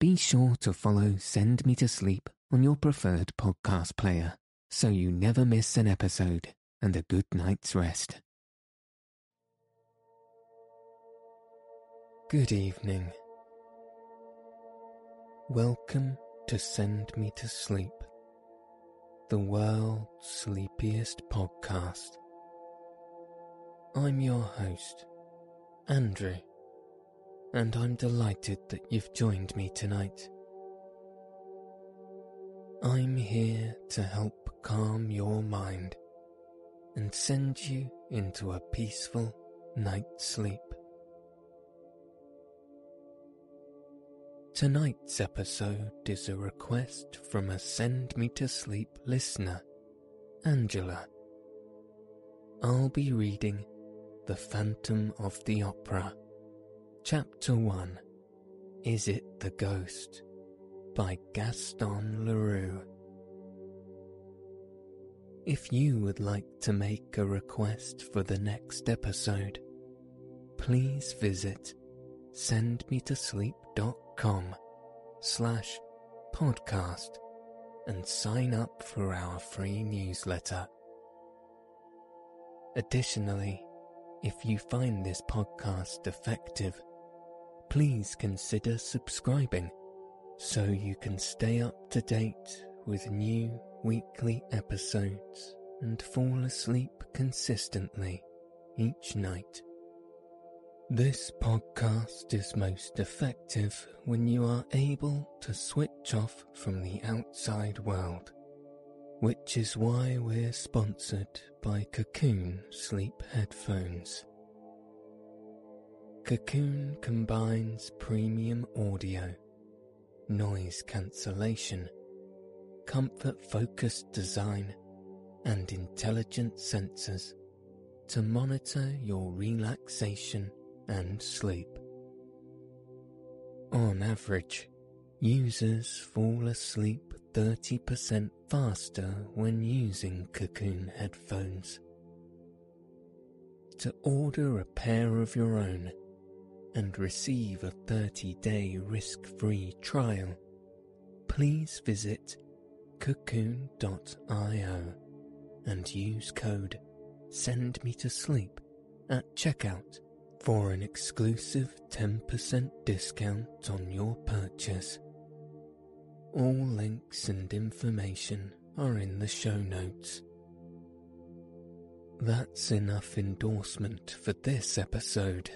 be sure to follow Send Me to Sleep on your preferred podcast player so you never miss an episode and a good night's rest. Good evening. Welcome to Send Me to Sleep, the world's sleepiest podcast. I'm your host, Andrew, and I'm delighted that you've joined me tonight. I'm here to help calm your mind and send you into a peaceful night's sleep. Tonight's episode is a request from a Send Me to Sleep listener, Angela. I'll be reading The Phantom of the Opera, Chapter 1 Is It the Ghost? by Gaston Leroux. If you would like to make a request for the next episode, please visit sendmetosleep.com slash podcast and sign up for our free newsletter. Additionally, if you find this podcast effective, please consider subscribing so you can stay up to date with new weekly episodes and fall asleep consistently each night. This podcast is most effective when you are able to switch off from the outside world, which is why we're sponsored by Cocoon Sleep Headphones. Cocoon combines premium audio noise cancellation, comfort focused design, and intelligent sensors to monitor your relaxation and sleep. On average, users fall asleep 30% faster when using Cocoon headphones. To order a pair of your own, and receive a 30 day risk free trial, please visit cocoon.io and use code Send Me to Sleep at checkout for an exclusive 10% discount on your purchase. All links and information are in the show notes. That's enough endorsement for this episode.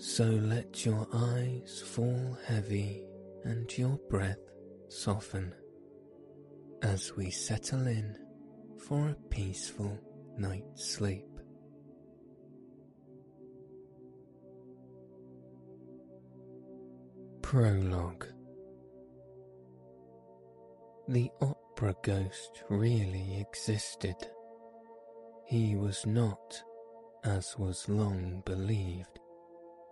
So let your eyes fall heavy and your breath soften as we settle in for a peaceful night's sleep. Prologue The opera ghost really existed. He was not, as was long believed,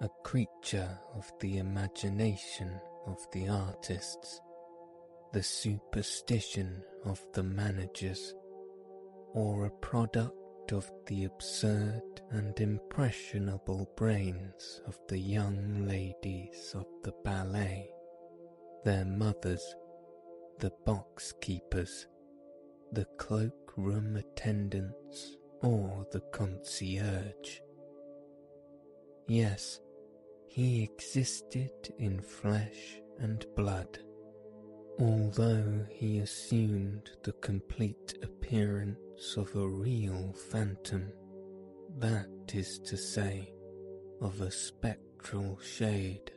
a creature of the imagination of the artists, the superstition of the managers, or a product of the absurd and impressionable brains of the young ladies of the ballet, their mothers, the box keepers, the cloakroom attendants, or the concierge. Yes, he existed in flesh and blood, although he assumed the complete appearance of a real phantom, that is to say, of a spectral shade.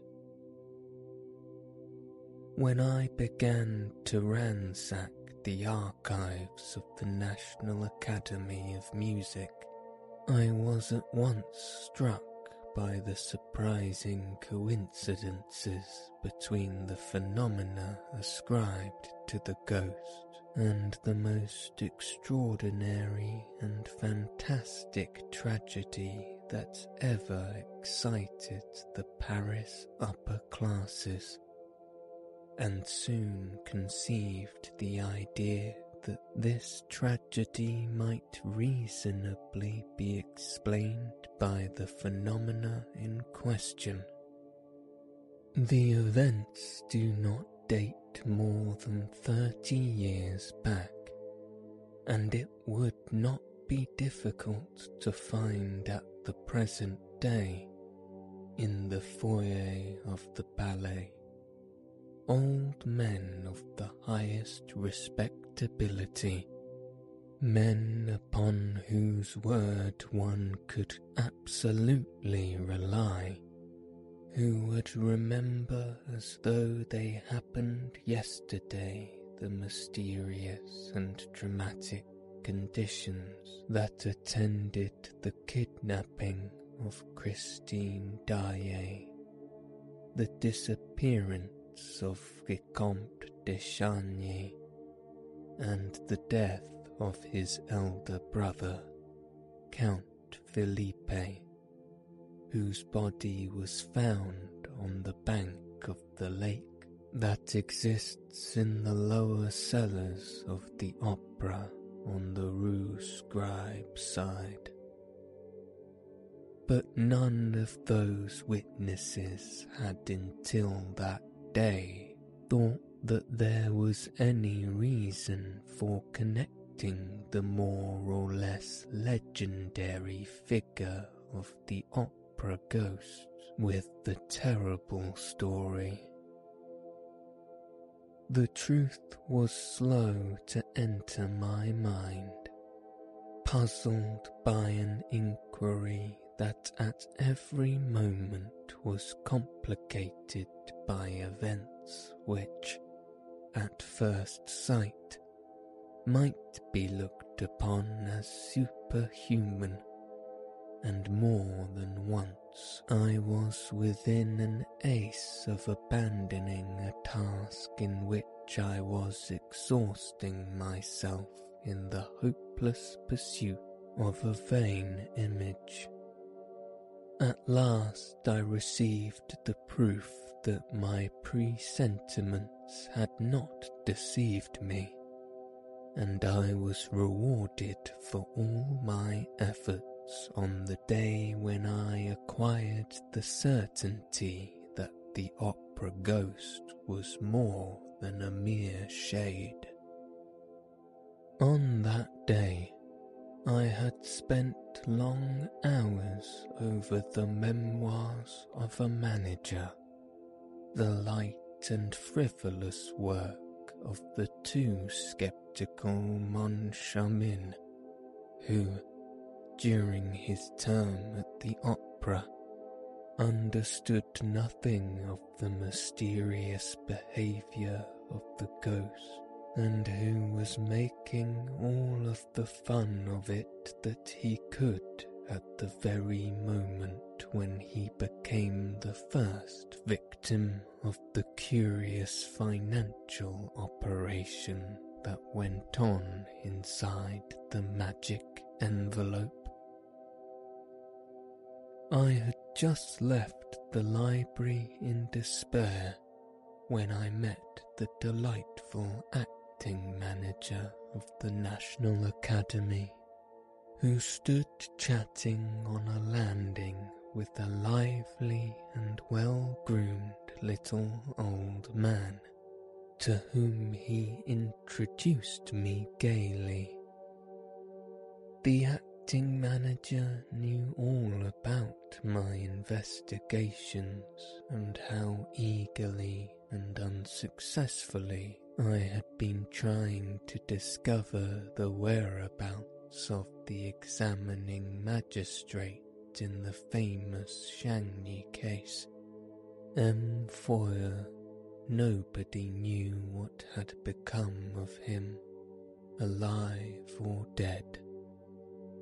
When I began to ransack the archives of the National Academy of Music, I was at once struck by the surprising coincidences between the phenomena ascribed to the ghost and the most extraordinary and fantastic tragedy that ever excited the Paris upper classes, and soon conceived the idea that this tragedy might reasonably be explained by the phenomena in question. The events do not date more than 30 years back, and it would not be difficult to find at the present day in the foyer of the ballet old men of the highest respectability, men upon whose word one could absolutely rely, who would remember as though they happened yesterday the mysterious and dramatic conditions that attended the kidnapping of Christine Daae, the disappearance of Vicomte de Chagny, and the death of his elder brother, Count Philippe, whose body was found on the bank of the lake that exists in the lower cellars of the opera on the Rue Scribe side. But none of those witnesses had until that day thought that there was any reason for connecting the more or less legendary figure of the opera ghost with the terrible story. The truth was slow to enter my mind, puzzled by an inquiry that at every moment was complicated by events which, at first sight, might be looked upon as superhuman, and more than once I was within an ace of abandoning a task in which I was exhausting myself in the hopeless pursuit of a vain image at last I received the proof that my presentiments had not deceived me, and I was rewarded for all my efforts on the day when I acquired the certainty that the opera ghost was more than a mere shade. On that day, I had spent long hours over the memoirs of a manager, the light and frivolous work of the too sceptical Moncharmin, who, during his term at the opera, understood nothing of the mysterious behaviour of the ghost and who was making all of the fun of it that he could at the very moment when he became the first victim of the curious financial operation that went on inside the magic envelope. I had just left the library in despair when I met the delightful actor acting manager of the National Academy, who stood chatting on a landing with a lively and well groomed little old man, to whom he introduced me gaily. The acting manager knew all about my investigations and how eagerly and unsuccessfully I had been trying to discover the whereabouts of the examining magistrate in the famous Chagny case. M. Faure, nobody knew what had become of him, alive or dead.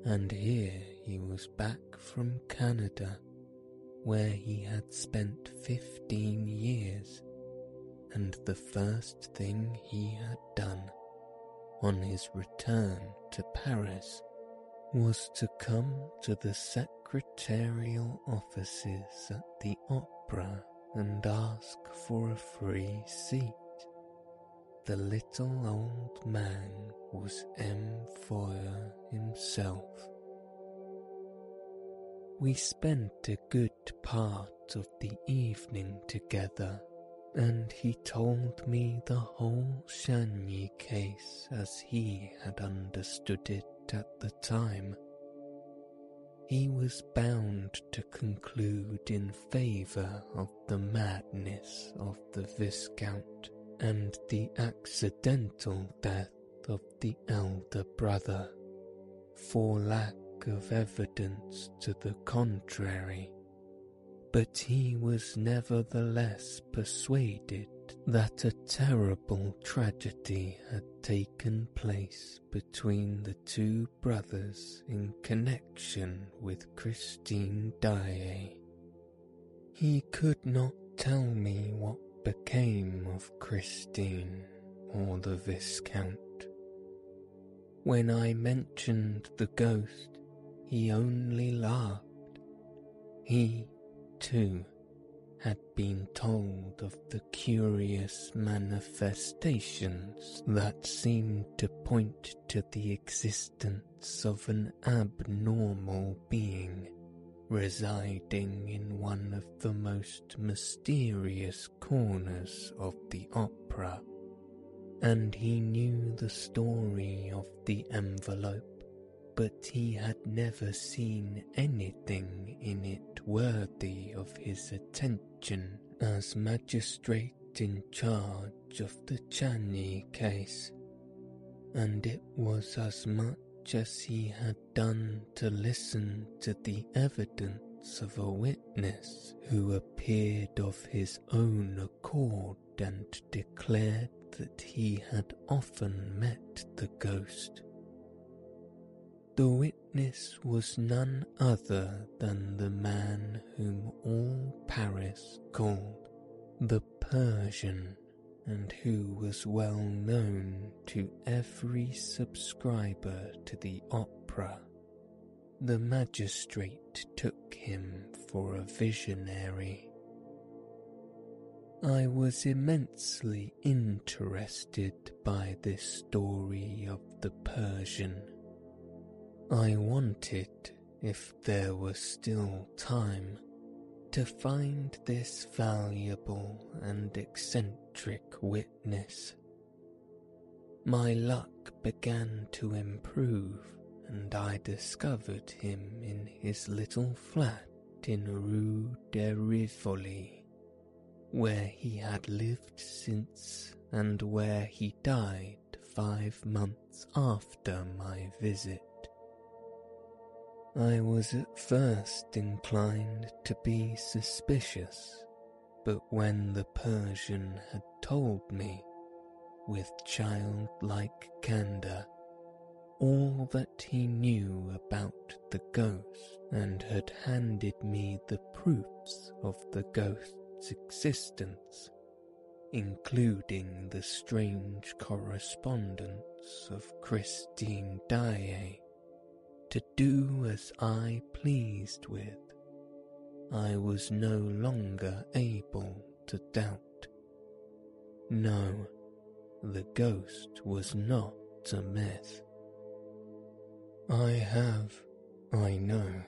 And here he was back from Canada, where he had spent fifteen years and the first thing he had done on his return to Paris was to come to the secretarial offices at the opera and ask for a free seat. The little old man was M. Faure himself. We spent a good part of the evening together, and he told me the whole Chagny case as he had understood it at the time. He was bound to conclude in favour of the madness of the Viscount and the accidental death of the elder brother, for lack of evidence to the contrary, but he was nevertheless persuaded that a terrible tragedy had taken place between the two brothers in connection with Christine Daae. He could not tell me what became of Christine or the Viscount. When I mentioned the ghost, he only laughed. He, too, had been told of the curious manifestations that seemed to point to the existence of an abnormal being residing in one of the most mysterious corners of the opera, and he knew the story of the envelope but he had never seen anything in it worthy of his attention as magistrate in charge of the Chagny case, and it was as much as he had done to listen to the evidence of a witness who appeared of his own accord and declared that he had often met the ghost. The witness was none other than the man called the Persian and who was well known to every subscriber to the opera. The magistrate took him for a visionary. I was immensely interested by this story of the Persian I wanted, if there was still time, to find this valuable and eccentric witness. My luck began to improve, and I discovered him in his little flat in Rue de Rivoli, where he had lived since and where he died five months after my visit. I was at first inclined to be suspicious, but when the Persian had told me, with childlike candour, all that he knew about the ghost and had handed me the proofs of the ghost's existence, including the strange correspondence of Christine Daae to do as I pleased with, I was no longer able to doubt. No, the ghost was not a myth. I have, I know,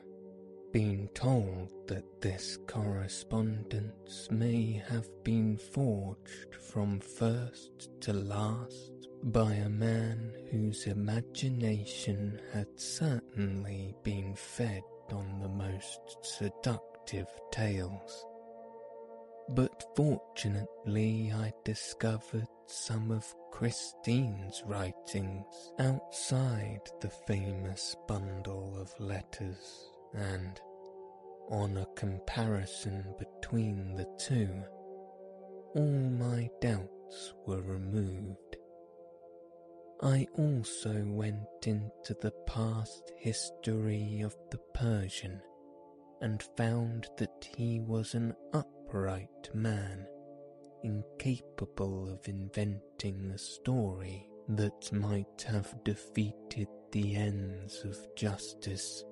been told that this correspondence may have been forged from first to last by a man whose imagination had certainly been fed on the most seductive tales. But fortunately, I discovered some of Christine's writings outside the famous bundle of letters, and on a comparison between the two, all my doubts were removed. I also went into the past history of the Persian and found that he was an upright man, incapable of inventing a story that might have defeated the ends of justice.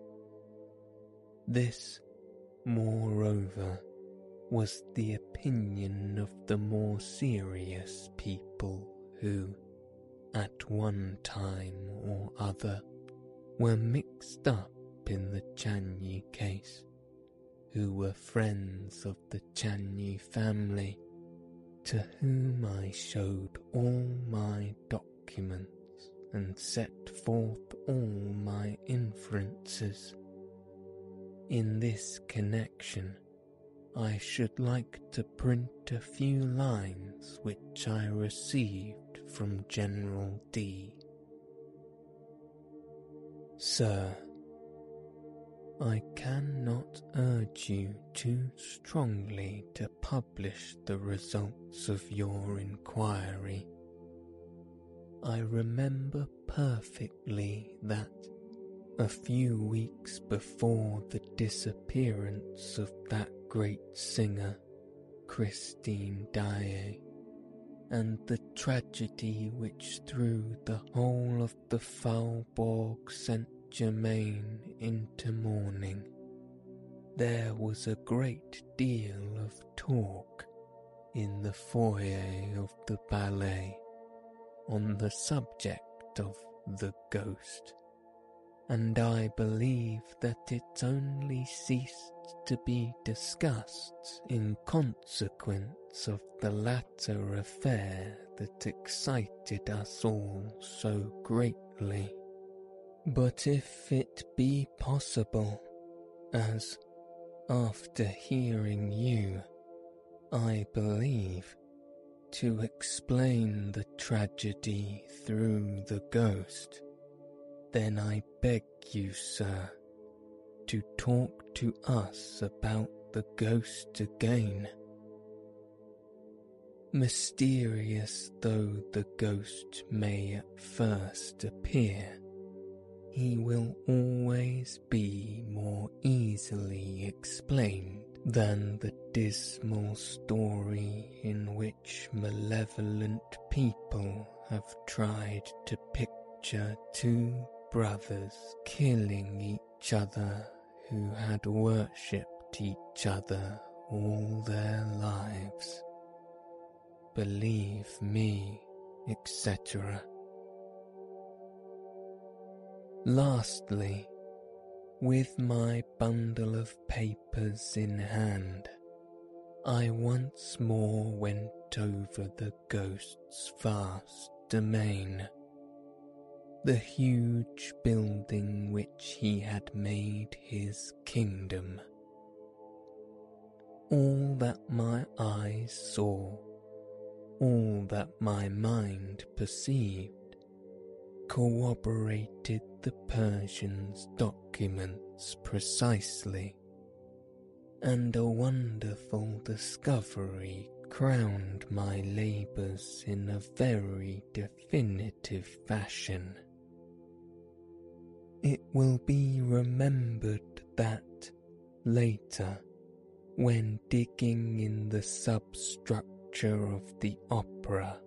This, moreover, was the opinion of the more serious people who, at one time or other were mixed up in the Chagny case, who were friends of the Chagny family, to whom I showed all my documents and set forth all my inferences. In this connection, I should like to print a few lines which I received from General D. Sir, I cannot urge you too strongly to publish the results of your inquiry. I remember perfectly that a few weeks before the disappearance of that great singer, Christine Daae, and the tragedy which threw the whole of the Faubourg Saint Germain into mourning, there was a great deal of talk in the foyer of the ballet on the subject of the ghost, and I believe that it only ceased to be discussed in consequence of the latter affair that excited us all so greatly. But if it be possible, as, after hearing you, I believe, to explain the tragedy through the ghost, then I beg you, sir, to talk to us about the ghost again. Mysterious though the ghost may at first appear, he will always be more easily explained than the dismal story in which malevolent people have tried to picture two brothers killing each other who had worshipped each other all their lives. Believe me, etc. Lastly, with my bundle of papers in hand, I once more went over the ghost's vast domain, the huge building which he had made his kingdom. All that my eyes saw, all that my mind perceived, corroborated the Persian's documents precisely, and a wonderful discovery crowned my labours in a very definitive fashion. It will be remembered that later, when digging in the substructure of the opera,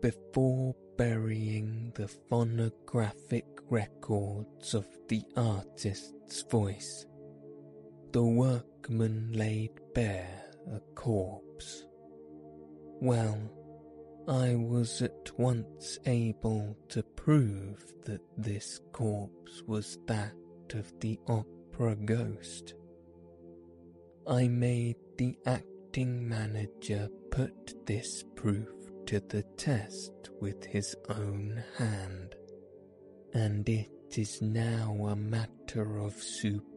before burying the phonographic records of the artist's voice, the workman laid bare a corpse. Well, I was at once able to prove that this corpse was that of the opera ghost. I made the acting manager put this proof to the test with his own hand, and it is now a matter of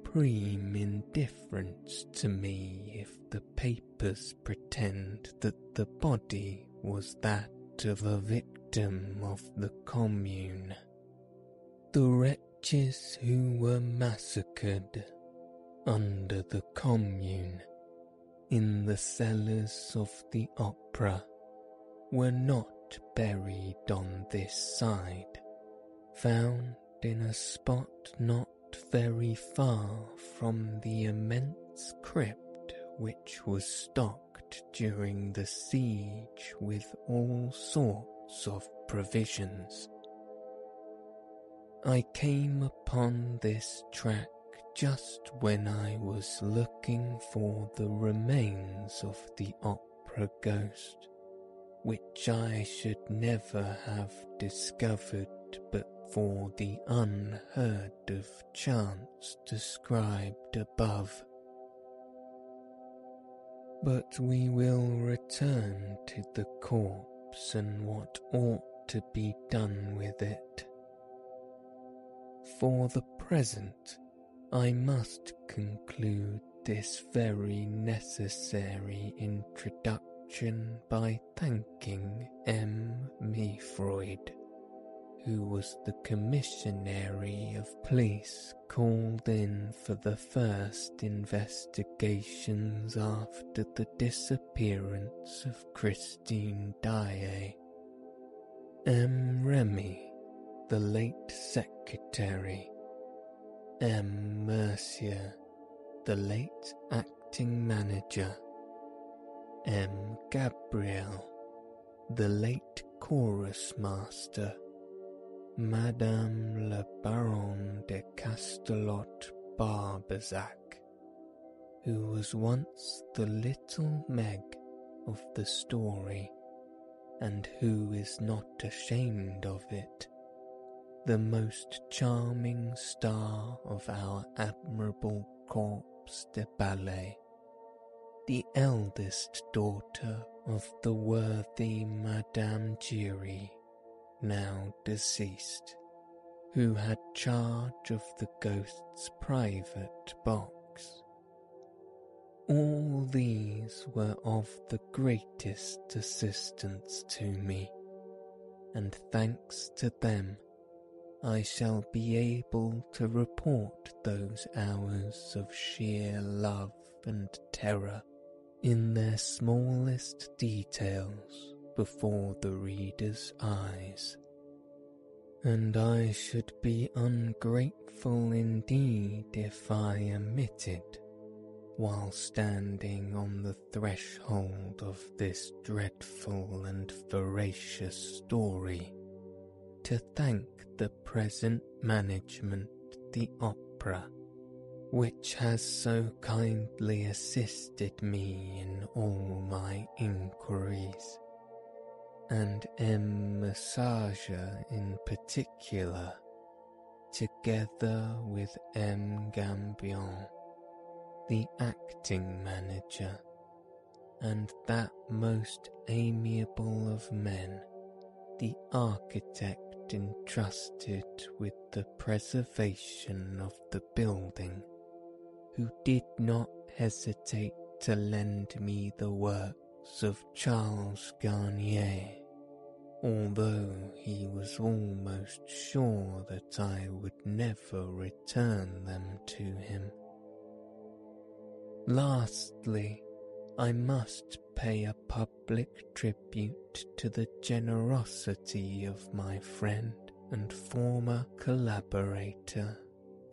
supreme indifference to me if the papers pretend that the body was that of a victim of the commune. The wretches who were massacred under the commune in the cellars of the opera were not buried on this side, found in a spot not very far from the immense crypt which was stocked during the siege with all sorts of provisions. I came upon this track just when I was looking for the remains of the opera ghost which I should never have discovered but for the unheard of chance described above, But we will return to the corpse and what ought to be done with it. For the present, I must conclude this very necessary introduction by thanking M. Mifroid, who was the commissary of police called in for the first investigations after the disappearance of Christine Daae. M. Remy, the late secretary, M. Mercier, the late acting manager, M. Gabriel, the late chorus master, Madame la Baronne de Castelot Barbezac, who was once the little Meg of the story, and who is not ashamed of it, the most charming star of our admirable corps de ballet, the eldest daughter of the worthy Madame Giry now deceased, who had charge of the ghost's private box. All these were of the greatest assistance to me, and thanks to them, I shall be able to report those hours of sheer love and terror in their smallest details before the reader's eyes. And I should be ungrateful indeed if I omitted, while standing on the threshold of this dreadful and veracious story, to thank the present management the opera, which has so kindly assisted me in all my inquiries and M. Messager in particular, together with M. Gabion, the acting manager, and that most amiable of men, the architect entrusted with the preservation of the building, who did not hesitate to lend me the works of Charles Garnier, although he was almost sure that I would never return them to him. Lastly, I must pay a public tribute to the generosity of my friend and former collaborator,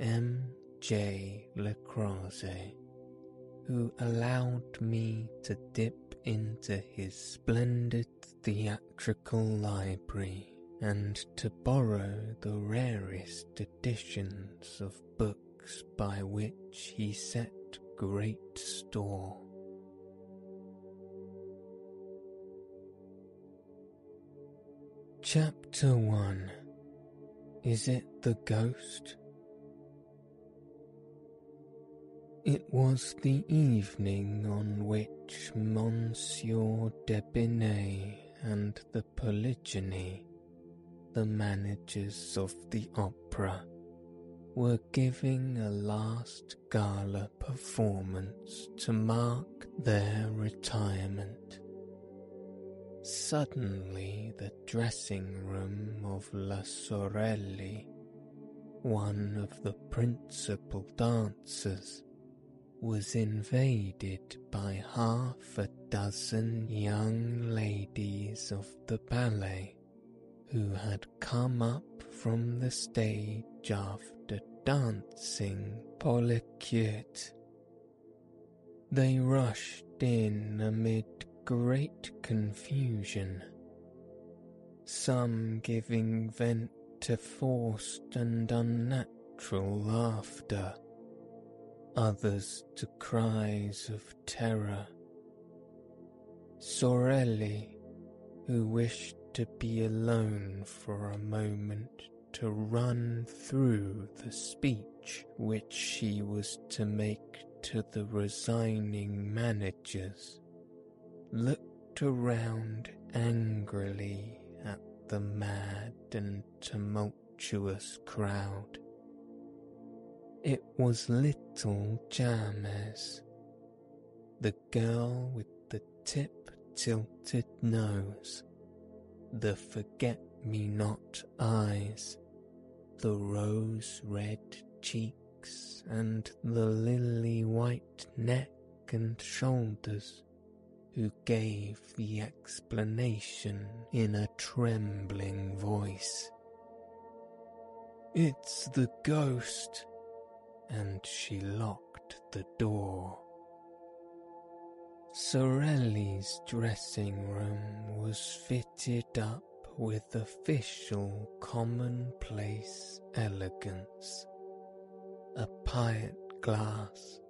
M. J. Lecroze, who allowed me to dip into his splendid theatrical library and to borrow the rarest editions of books by which he set great store. Chapter 1 Is it the Ghost? It was the evening on which Monsieur Debienne and the Poligny, the managers of the opera, were giving a last gala performance to mark their retirement. Suddenly, the dressing room of La Sorelli, one of the principal dancers, was invaded by half a dozen young ladies of the ballet who had come up from the stage after dancing Polyeucte. They rushed in amid great confusion, some giving vent to forced and unnatural laughter others to cries of terror. Sorelli, who wished to be alone for a moment to run through the speech which she was to make to the resigning managers, looked around angrily at the mad and tumultuous crowd. It was little James, the girl with the tip tilted nose, the forget me not eyes, the rose red cheeks, and the lily white neck and shoulders, who gave the explanation in a trembling voice. It's the ghost, and she locked the door. Sorelli's dressing room was fitted up with official commonplace elegance. A pier glass,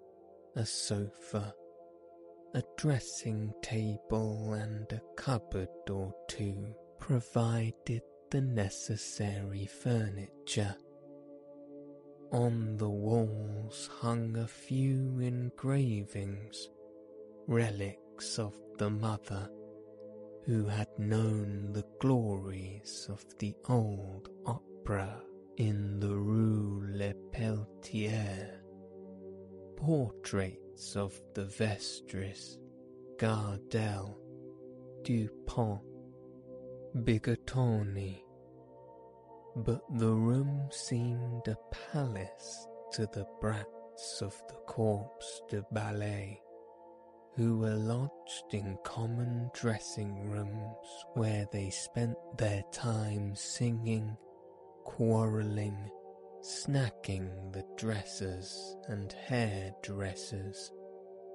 a sofa, a dressing table and a cupboard or two provided the necessary furniture. On the walls hung a few engravings relics of the mother who had known the glories of the old opera in the Rue Le Peletier, portraits of the Vestris, Gardel, Dupont, Bigottini, but the room seemed a palace to the brats of the Corps de Ballet who were lodged in common dressing rooms where they spent their time singing, quarrelling, snacking the dressers and hairdressers,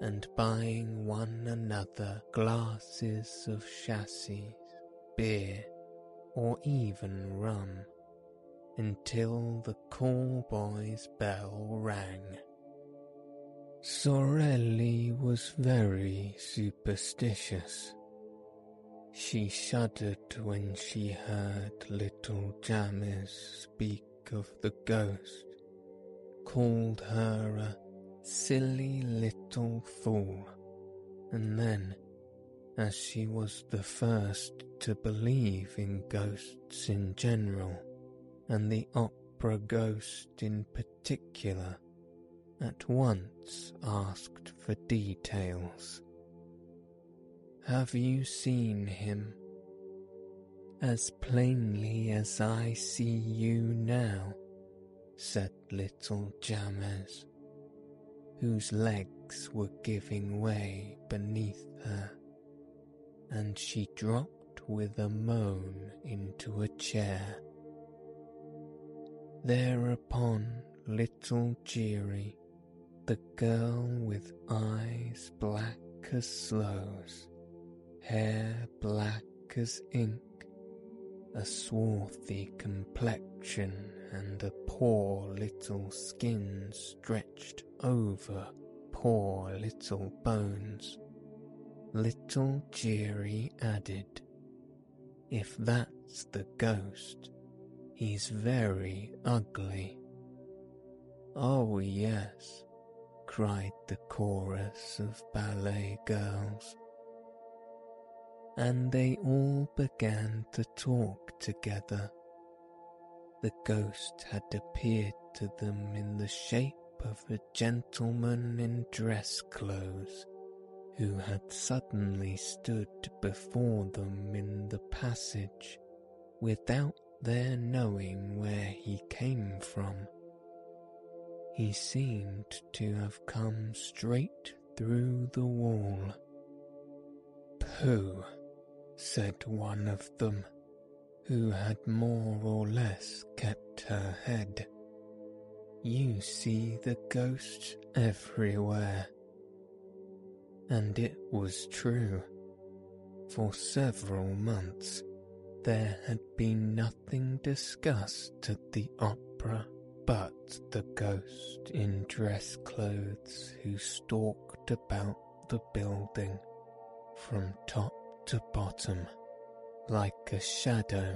and buying one another glasses of cassis, beer, or even rum, until the call boy's bell rang. Sorelli was very superstitious. She shuddered when she heard little James speak of the ghost, called her a silly little fool, and then, as she was the first to believe in ghosts in general, and the opera ghost in particular, at once asked for details. Have you seen him? As plainly as I see you now, said little James, whose legs were giving way beneath her, and she dropped with a moan into a chair. Thereupon little Giry the girl with eyes black as sloes, hair black as ink, a swarthy complexion and a poor little skin stretched over poor little bones. Little Giry added, If that's the ghost, he's very ugly. Oh, yes, cried the chorus of ballet girls. And they all began to talk together. The ghost had appeared to them in the shape of a gentleman in dress clothes who had suddenly stood before them in the passage without their knowing where he came from. He seemed to have come straight through the wall. Pooh, said one of them, who had more or less kept her head. You see the ghost everywhere. And it was true. For several months, there had been nothing discussed at the opera but the ghost in dress clothes who stalked about the building from top to bottom like a shadow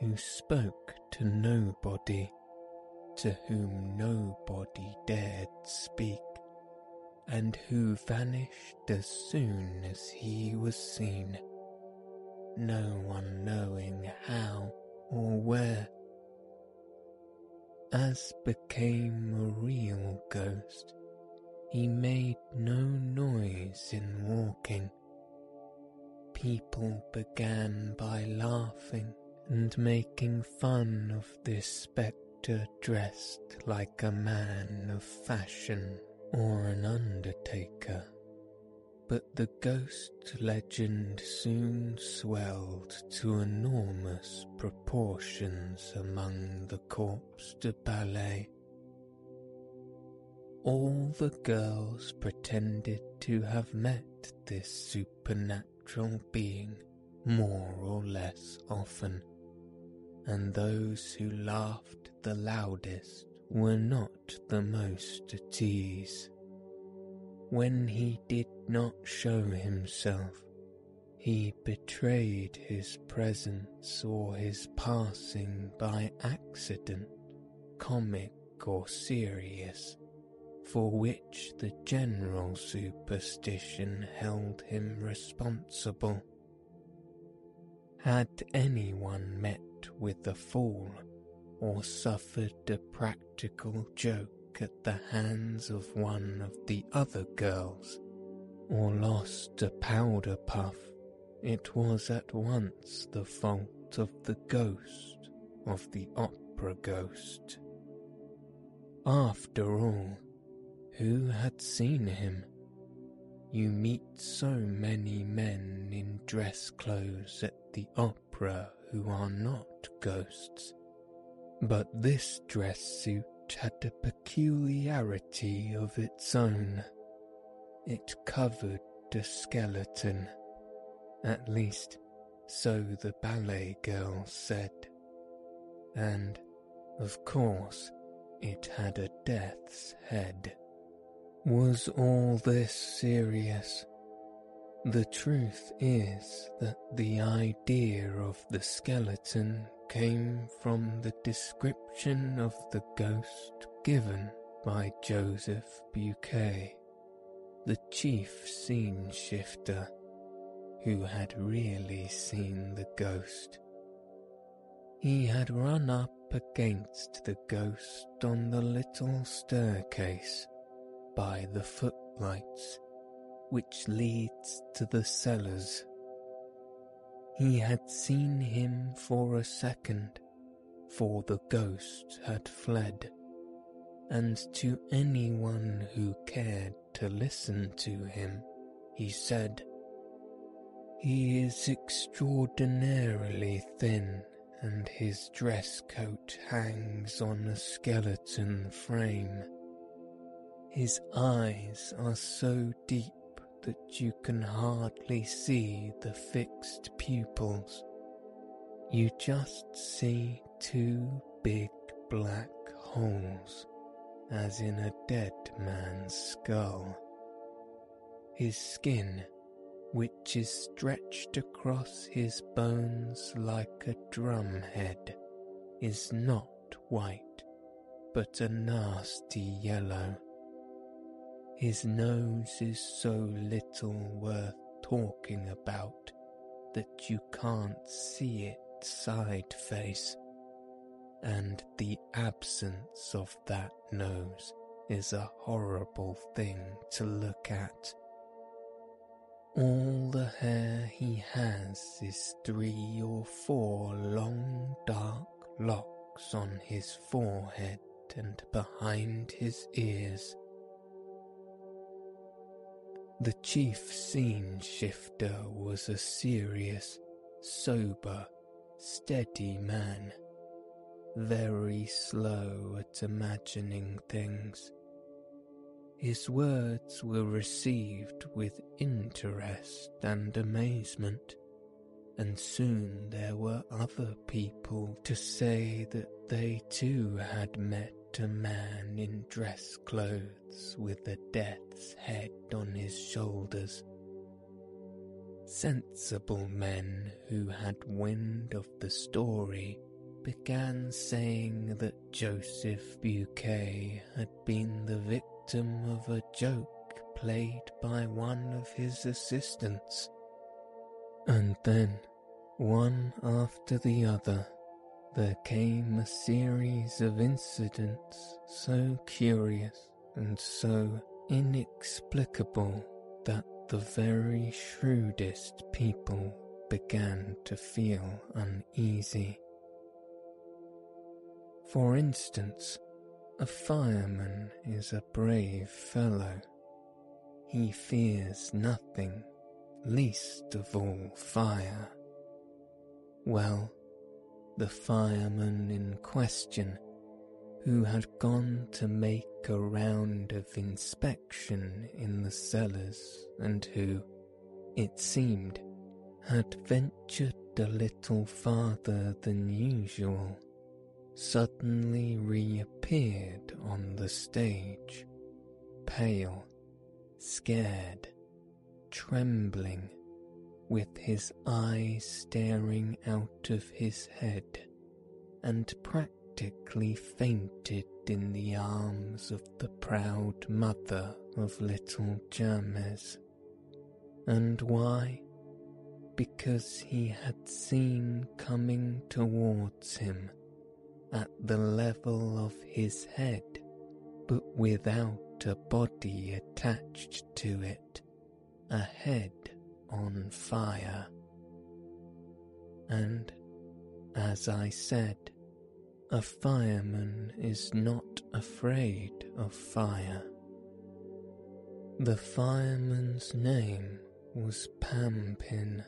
who spoke to nobody, to whom nobody dared speak, and who vanished as soon as he was seen, no one knowing how or where. As became a real ghost, he made no noise in walking. People began by laughing and making fun of this spectre dressed like a man of fashion or an undertaker. But the ghost legend soon swelled to enormous proportions among the corps de ballet. All the girls pretended to have met this supernatural being more or less often, and those who laughed the loudest were not the most at ease. When he did not show himself, he betrayed his presence or his passing by accident, comic or serious, for which the general superstition held him responsible. Had anyone met with a fall or suffered a practical joke at the hands of one of the other girls, or lost a powder puff, it was at once the fault of the ghost of the opera ghost. After all, who had seen him? You meet so many men in dress clothes at the opera who are not ghosts but this dress suit had a peculiarity of its own. It covered a skeleton. At least, so the ballet girl said. And, of course, it had a death's head. Was all this serious? The truth is that the idea of the skeleton came from the description of the ghost given by Joseph Buquet, the chief scene shifter, who had really seen the ghost. He had run up against the ghost on the little staircase by the footlights which leads to the cellars he had seen him for a second, for the ghost had fled, and to anyone who cared to listen to him, he said, He is extraordinarily thin, and his dress coat hangs on a skeleton frame. His eyes are so deep that you can hardly see the fixed pupils. You just see two big black holes, as in a dead man's skull. His skin, which is stretched across his bones like a drumhead, is not white, but a nasty yellow his nose is so little worth talking about that you can't see it side face, and the absence of that nose is a horrible thing to look at. All the hair he has is three or four long dark locks on his forehead and behind his ears the chief scene shifter was a serious, sober, steady man, very slow at imagining things. His words were received with interest and amazement, and soon there were other people to say that they too had met a man in dress clothes with a death's head on his shoulders. Sensible men who had wind of the story began saying that Joseph Buquet had been the victim of a joke played by one of his assistants. And then, one after the other, there came a series of incidents so curious and so inexplicable that the very shrewdest people began to feel uneasy. For instance, a fireman is a brave fellow. He fears nothing, least of all fire. Well, the fireman in question, who had gone to make a round of inspection in the cellars and who, it seemed, had ventured a little farther than usual, suddenly reappeared on the stage, pale, scared, trembling, with his eyes staring out of his head, and practically fainted in the arms of the proud mother of little Jammes. And why? Because he had seen coming towards him at the level of his head, but without a body attached to it, a head on fire. And, as I said, a fireman is not afraid of fire. The fireman's name was Pampin.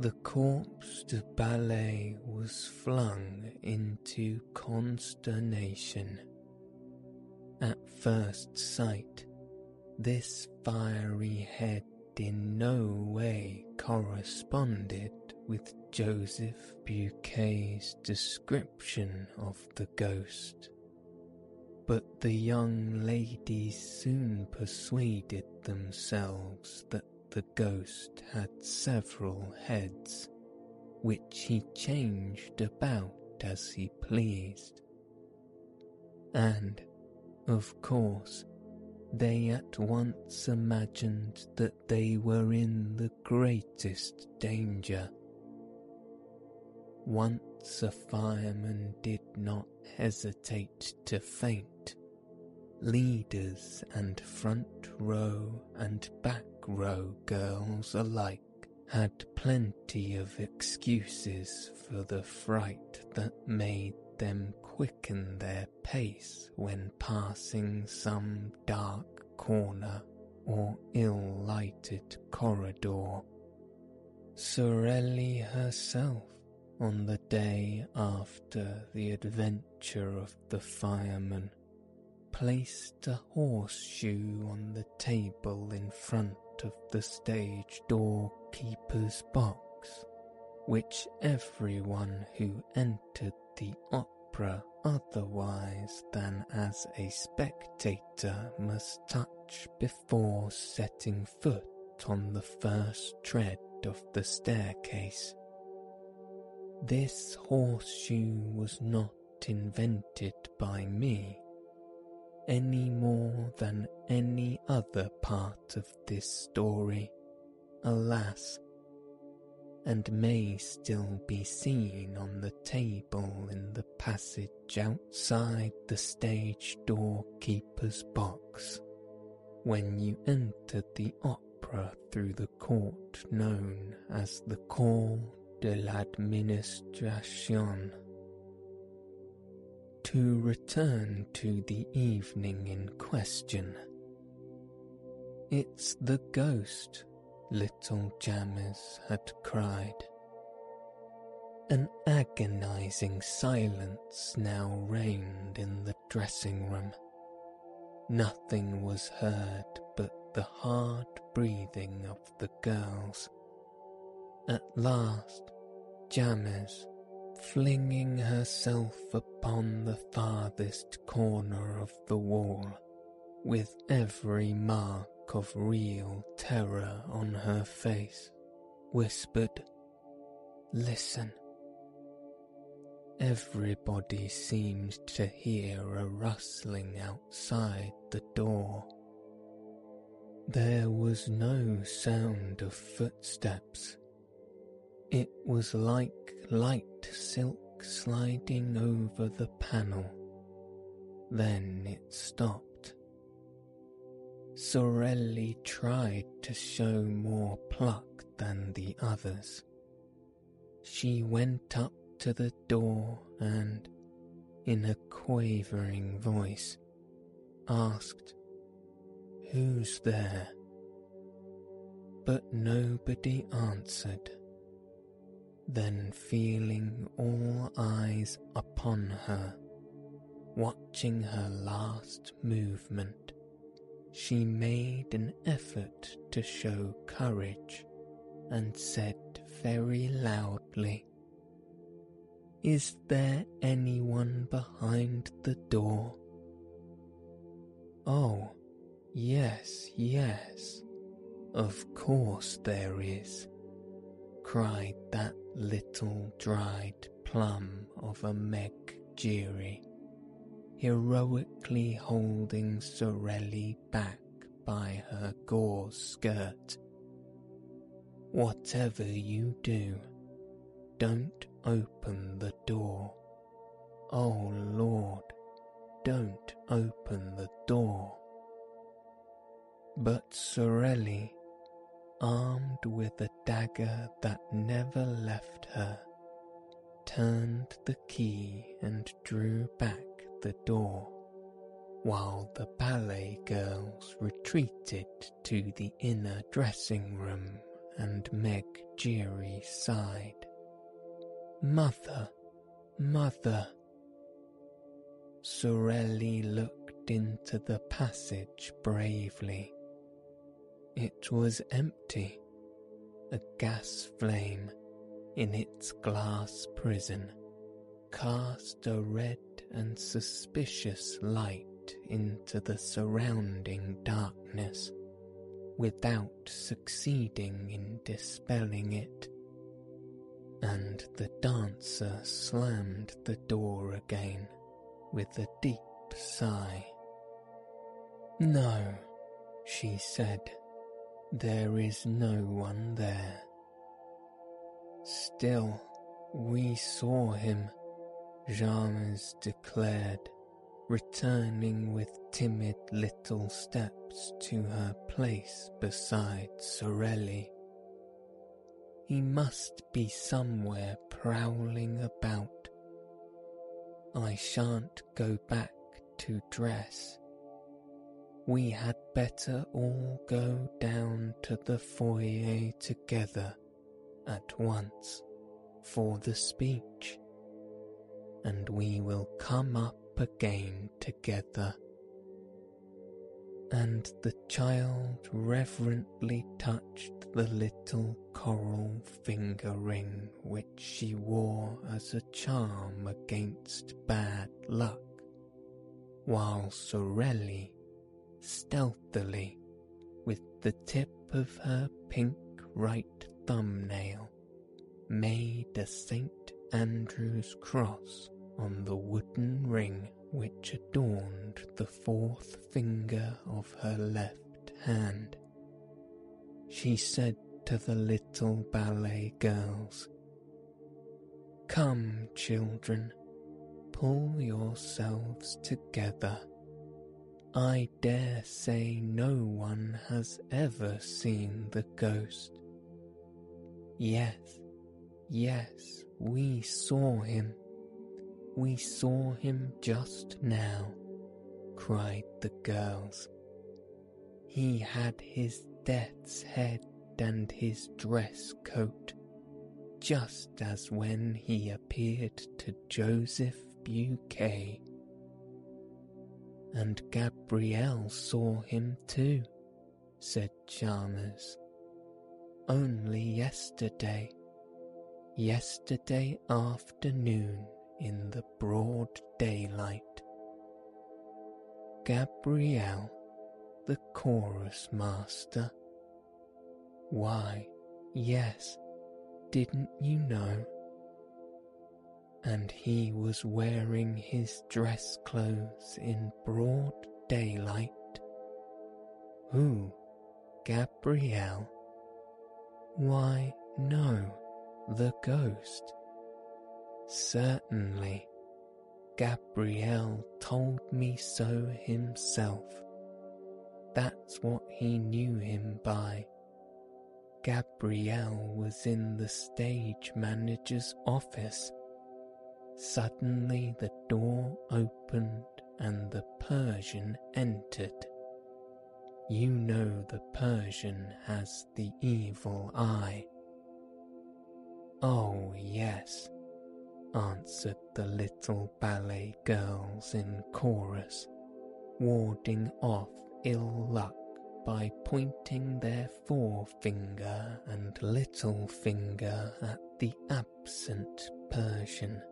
The corps de ballet was flung into consternation. At first sight, this fiery head in no way corresponded with Joseph Buquet's description of the ghost. But the young ladies soon persuaded themselves that the ghost had several heads, which he changed about as he pleased. And, of course, they at once imagined that they were in the greatest danger. Once a fireman did not hesitate to faint. Leaders and front row and back row girls alike had plenty of excuses for the fright that made them quicken their pace when passing some dark corner or ill lighted corridor. Sorelli herself, on the day after the adventure of the fireman, placed a horseshoe on the table in front of the stage doorkeeper's box, which everyone who entered the opera otherwise than as a spectator must touch before setting foot on the first tread of the staircase. This horseshoe was not invented by me, any more than any other part of this story, alas, and may still be seen on the table in the passage outside the stage doorkeeper's box when you entered the opera through the court known as the Cour de l'Administration. To return to the evening in question. It's the ghost little Jammes had cried. An agonizing silence now reigned in the dressing room. Nothing was heard but the hard breathing of the girls. At last, Jammes, flinging herself upon the farthest corner of the wall, with every mark of real terror on her face, whispered, Listen. everybody seemed to hear a rustling outside the door. There was no sound of footsteps. It was like light silk sliding over the panel. Then it stopped. Sorelli tried to show more pluck than the others. She went up to the door and, in a quavering voice, asked, Who's there? But nobody answered. Then, feeling all eyes upon her, watching her last movement, she made an effort to show courage and said very loudly, Is there anyone behind the door? Oh, yes, yes, of course there is, cried that little dried plum of a Meg Giry, heroically holding Sorelli back by her gauze skirt Whatever you do, don't open the door. Oh Lord, don't open the door. But Sorelli, armed with a dagger that never left her, turned the key and drew back the door, while the ballet girls retreated to the inner dressing room and Meg Giry sighed. Mother, mother. Sorelli looked into the passage bravely. It was empty, a gas flame in its glass prison cast a red and suspicious light into the surrounding darkness without succeeding in dispelling it. And the dancer slammed the door again with a deep sigh. No, she said, there is no one there. Still, we saw him, Jammes declared returning with timid little steps to her place beside Sorelli. He must be somewhere prowling about. I shan't go back to dress. We had better all go down to the foyer together at once for the speech, and we will come up again together. And the child reverently touched the little coral finger ring which she wore as a charm against bad luck, while Sorelli, stealthily, with the tip of her pink right thumbnail, made a St. Andrew's cross on the wooden ring which adorned the fourth finger of her left hand. She said to the little ballet girls, Come, children, pull yourselves together. I dare say no one has ever seen the ghost. Yes, yes, we saw him we saw him just now, cried the girls. He had his death's head and his dress coat, just as when he appeared to Joseph Buquet. And Gabrielle saw him too, said Jammes. Only yesterday, yesterday afternoon in the broad daylight. Gabrielle, the chorus master. Why, yes, didn't you know? And he was wearing his dress clothes in broad daylight. Who? Gabrielle? Why, no, the ghost. Certainly, Gabrielle told me so himself. That's what he knew him by. Gabrielle was in the stage manager's office. Suddenly the door opened and the Persian entered. You know the Persian has the evil eye. Oh, yes, answered the little ballet girls in chorus, warding off ill luck by pointing their forefinger and little finger at the absent Persian,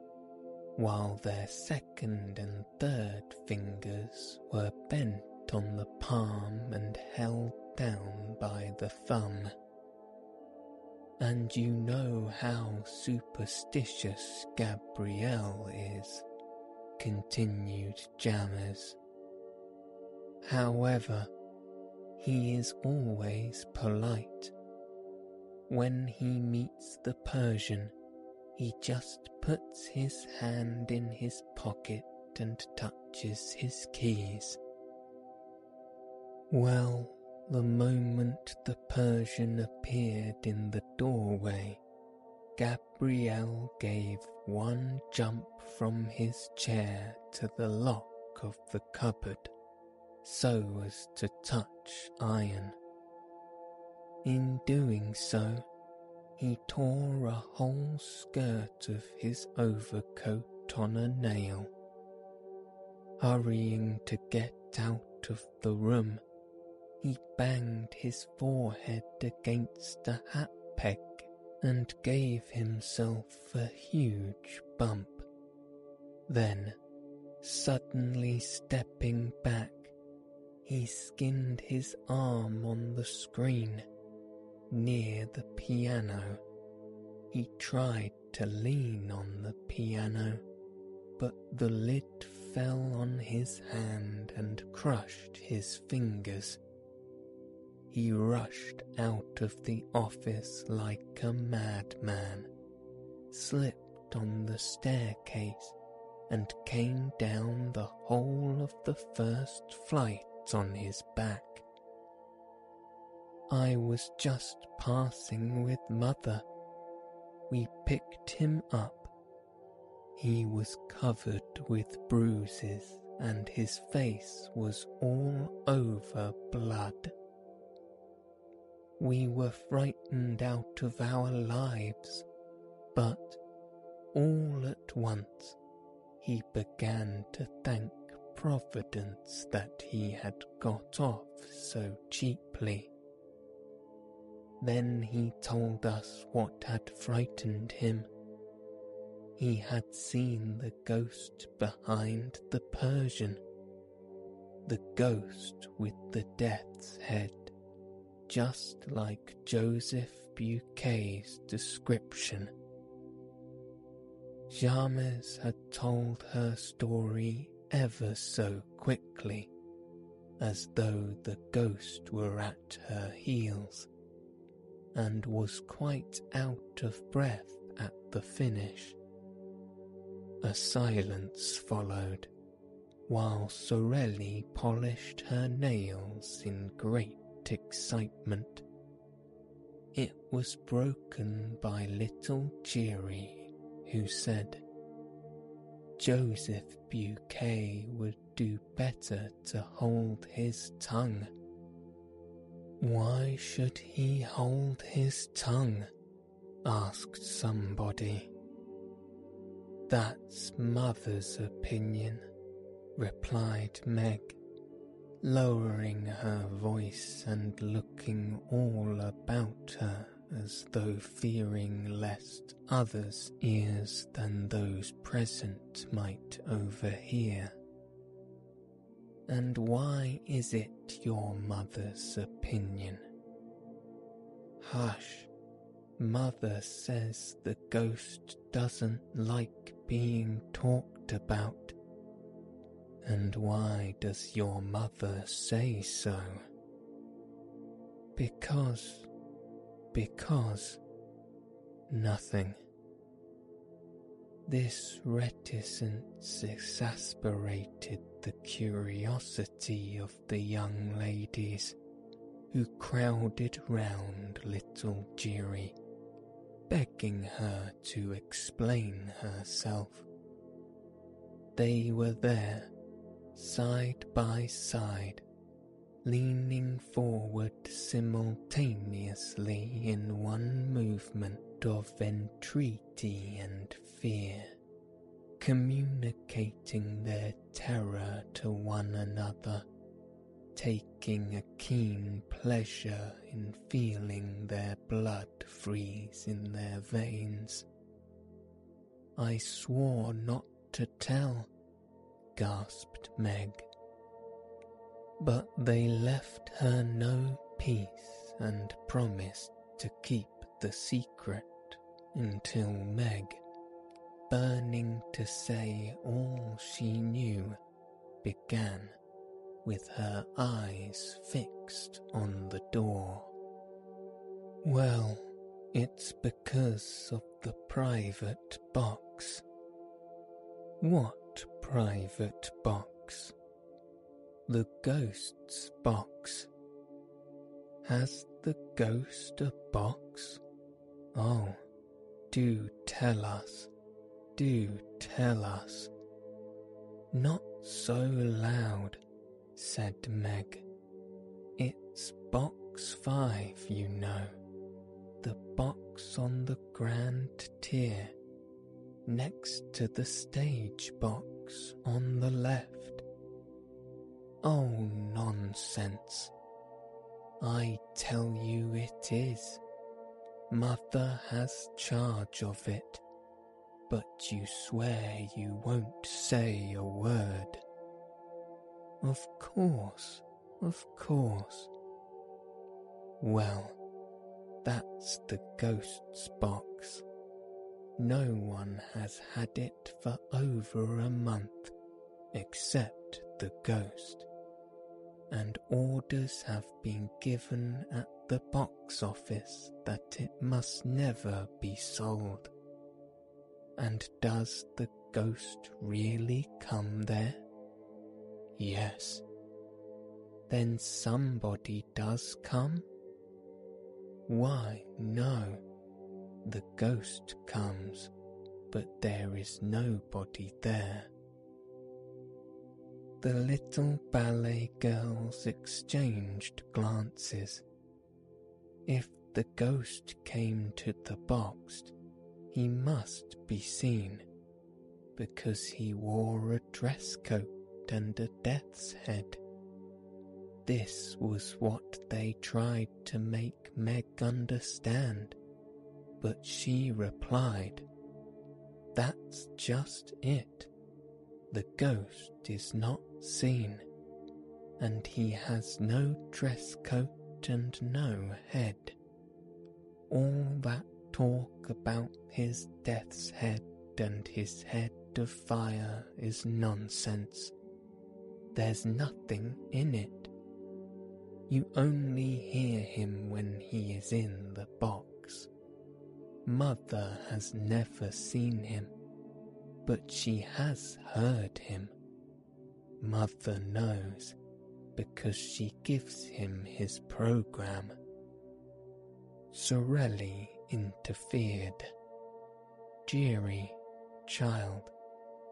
while their second and third fingers were bent on the palm and held down by the thumb. And you know how superstitious Gabrielle is, continued Jammes. However, he is always polite. When he meets the Persian, he just puts his hand in his pocket and touches his keys. Well, the moment the Persian appeared in the doorway, Gabrielle gave one jump from his chair to the lock of the cupboard so as to touch iron. In doing so, he tore a whole skirt of his overcoat on a nail. Hurrying to get out of the room, he banged his forehead against a hat peg and gave himself a huge bump. Then, suddenly stepping back, he skinned his arm on the screen near the piano. He tried to lean on the piano, but the lid fell on his hand and crushed his fingers. He rushed out of the office like a madman, slipped on the staircase, and came down the whole of the first flight on his back. I was just passing with mother. We picked him up. He was covered with bruises and his face was all over blood. We were frightened out of our lives, but all at once he began to thank Providence that he had got off so cheaply. Then he told us what had frightened him. He had seen the ghost behind the Persian, the ghost with the death's head, just like Joseph Buquet's description. Jammes had told her story ever so quickly, as though the ghost were at her heels, and was quite out of breath at the finish. A silence followed, while Sorelli polished her nails in great excitement. It was broken by little Giry, who said, Joseph Buquet would do better to hold his tongue. Why should he hold his tongue? asked somebody. That's mother's opinion, replied Meg, lowering her voice and looking all about her as though fearing lest others' ears than those present might overhear. And why is it your mother's opinion? Hush, mother says the ghost doesn't like being talked about? And why does your mother say so? Because, because, nothing. This reticence exasperated the curiosity of the young ladies who crowded round little Giry, begging her to explain herself. They were there, side by side, leaning forward simultaneously in one movement of entreaty and fear, communicating their terror to one another, taking a keen pleasure in feeling their blood freeze in their veins. I swore not to tell, gasped Meg. But they left her no peace and promised to keep the secret until Meg, burning to say all she knew, began with her eyes fixed on the door. Well, it's because of the private box. What private box? The ghost's box. Has the ghost a box? Oh, do tell us, do tell us. Not so loud, said Meg. It's box five, you know. The box on the grand tier, next to the stage box on the left. Oh, nonsense. I tell you it is. Mother has charge of it, but you swear you won't say a word. Of course, of course. Well, that's the ghost's box. No one has had it for over a month except the ghost, and orders have been given at the box office that it must never be sold. And does the ghost really come there? Yes. Then somebody does come? Why, no. The ghost comes, but there is nobody there. The little ballet girls exchanged glances if the ghost came to the box, he must be seen, because he wore a dress coat and a death's head. This was what they tried to make Meg understand, but she replied, That's just it. The ghost is not seen, and he has no dress coat and no head. All that talk about his death's head and his head of fire is nonsense. There's nothing in it. You only hear him when he is in the box. Mother has never seen him, but she has heard him. Mother knows because she gives him his program. Sorelli interfered. Giry, child,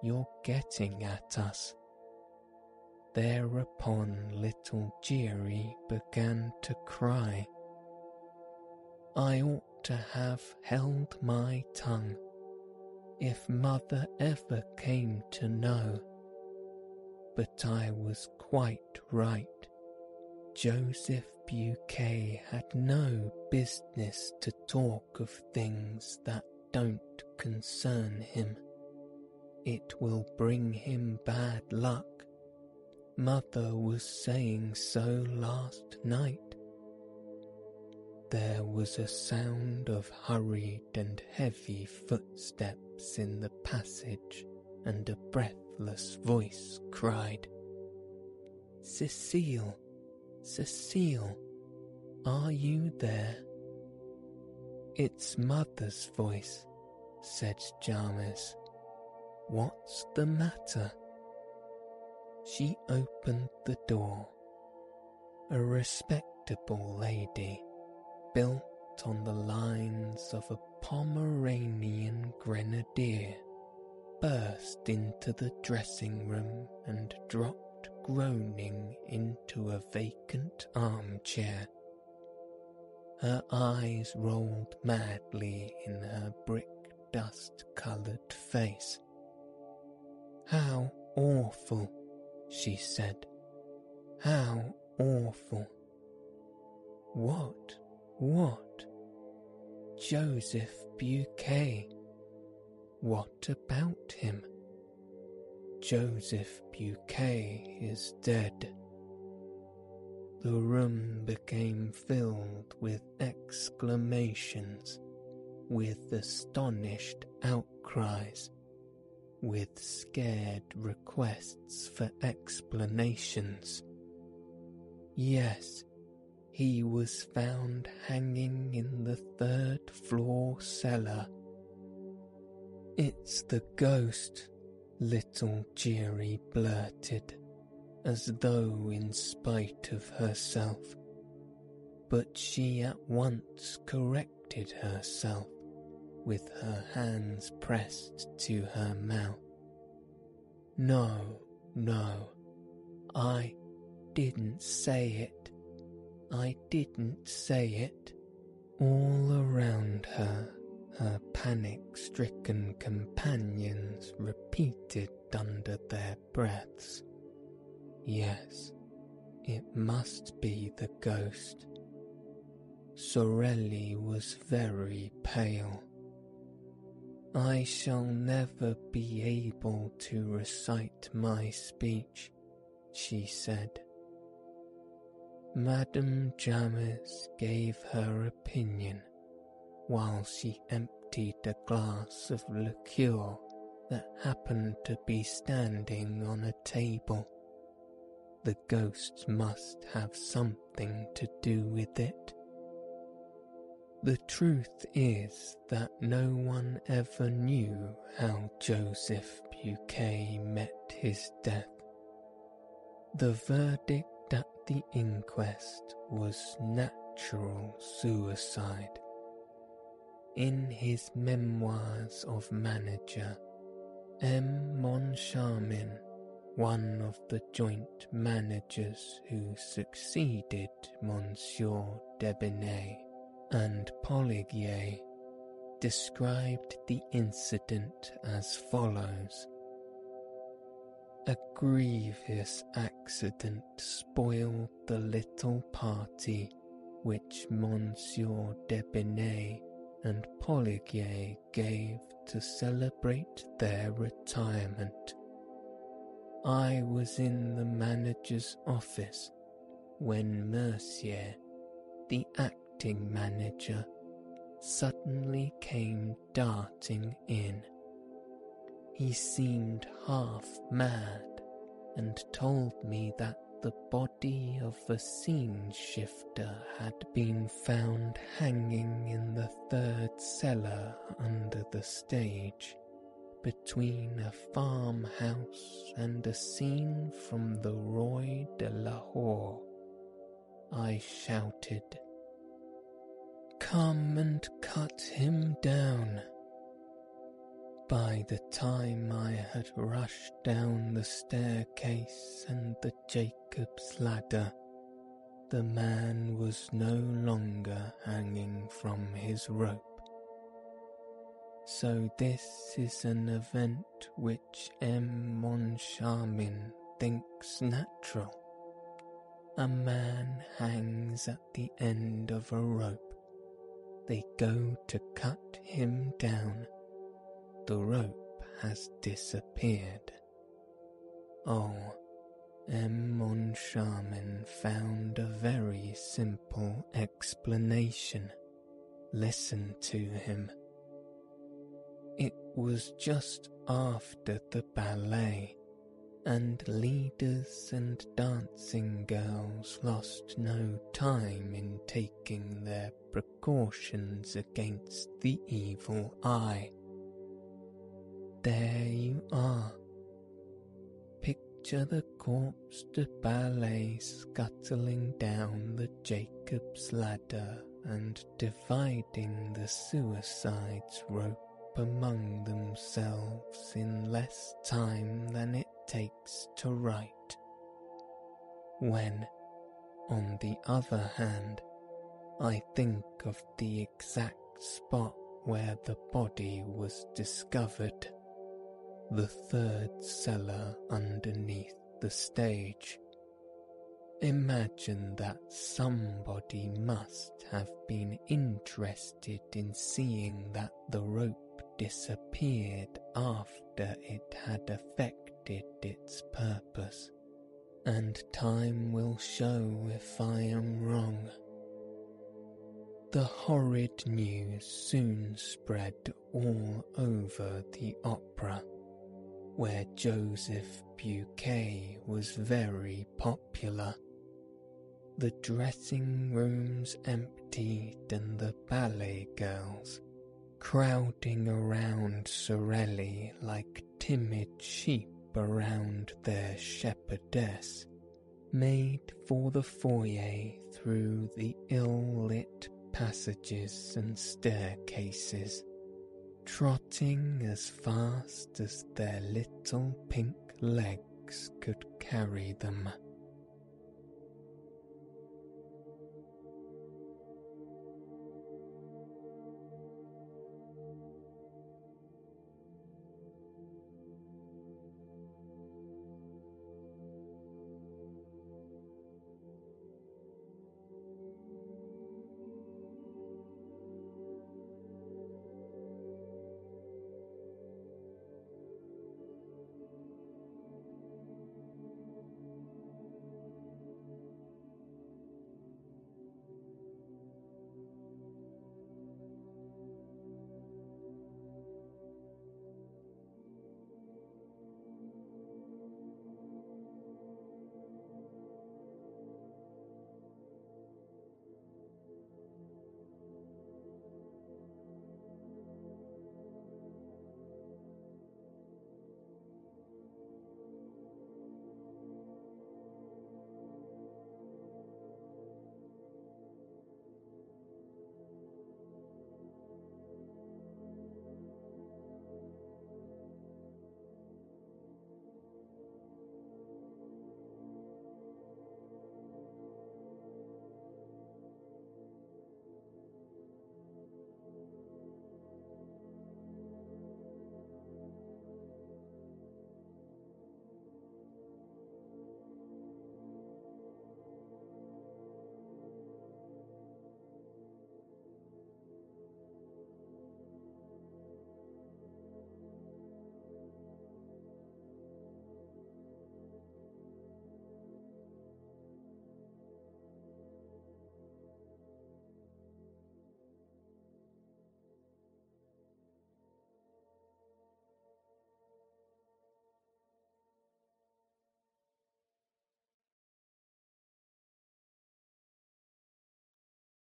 you're getting at us. Thereupon little Giry began to cry. I ought to have held my tongue if mother ever came to know but I was quite right. Joseph Buquet had no business to talk of things that don't concern him. It will bring him bad luck. Mother was saying so last night. there was a sound of hurried and heavy footsteps in the passage, and a breathless voice cried, Cecile, Cecile, are you there? It's mother's voice, said Jammes. What's the matter? She opened the door. A respectable lady, built on the lines of a Pomeranian grenadier, burst into the dressing room and dropped groaning into a vacant armchair. Her eyes rolled madly in her brick dust coloured face. How awful, she said. How awful. What? What? Joseph Buquet. What about him? Joseph Buquet is dead. The room became filled with exclamations, with astonished outcries, with scared requests for explanations. Yes, he was found hanging in the third floor cellar. It's the ghost, little Giry blurted, as though in spite of herself. But she at once corrected herself with her hands pressed to her mouth. No, no, I didn't say it. I didn't say it. All around her, her panic stricken companions repeated under their breaths. Yes, it must be the ghost. Sorelli was very pale. I shall never be able to recite my speech, she said. Madame Jammes gave her opinion while she emptied a glass of liqueur that happened to be standing on a table. The ghosts must have something to do with it. The truth is that no one ever knew how Joseph Buquet met his death. The verdict at the inquest was natural suicide. In his Memoirs of Manager, M. Moncharmin, one of the joint managers who succeeded Monsieur Debienne and Poligny, described the incident as follows. A grievous accident spoiled the little party which Monsieur Debienne and Poligny gave to celebrate their retirement. I was in the manager's office when Mercier, the acting manager, suddenly came darting in. He seemed half mad and told me that the body of a scene shifter had been found hanging in the third cellar under the stage, between a farmhouse and a scene from the Roi de Lahore. I shouted, Come and cut him down. By the time I had rushed down the staircase and the Jacob's ladder, the man was no longer hanging from his rope. So this is an event which M. Moncharmin thinks natural. A man hangs at the end of a rope. They go to cut him down the rope has disappeared. Oh, M. Moncharmin found a very simple explanation. Listen to him. It was just after the ballet, and leaders and dancing girls lost no time in taking their precautions against the evil eye. There you are picture the corps de ballet scuttling down the Jacob's ladder and dividing the suicide's rope among themselves in less time than it takes to write. When, on the other hand, I think of the exact spot where the body was discovered the third cellar underneath the stage. Imagine that somebody must have been interested in seeing that the rope disappeared after it had effected its purpose, and time will show if I am wrong. The horrid news soon spread all over the opera where Joseph Buquet was very popular. The dressing rooms emptied and the ballet girls, crowding around Sorelli like timid sheep around their shepherdess, made for the foyer through the ill-lit passages and staircases trotting as fast as their little pink legs could carry them.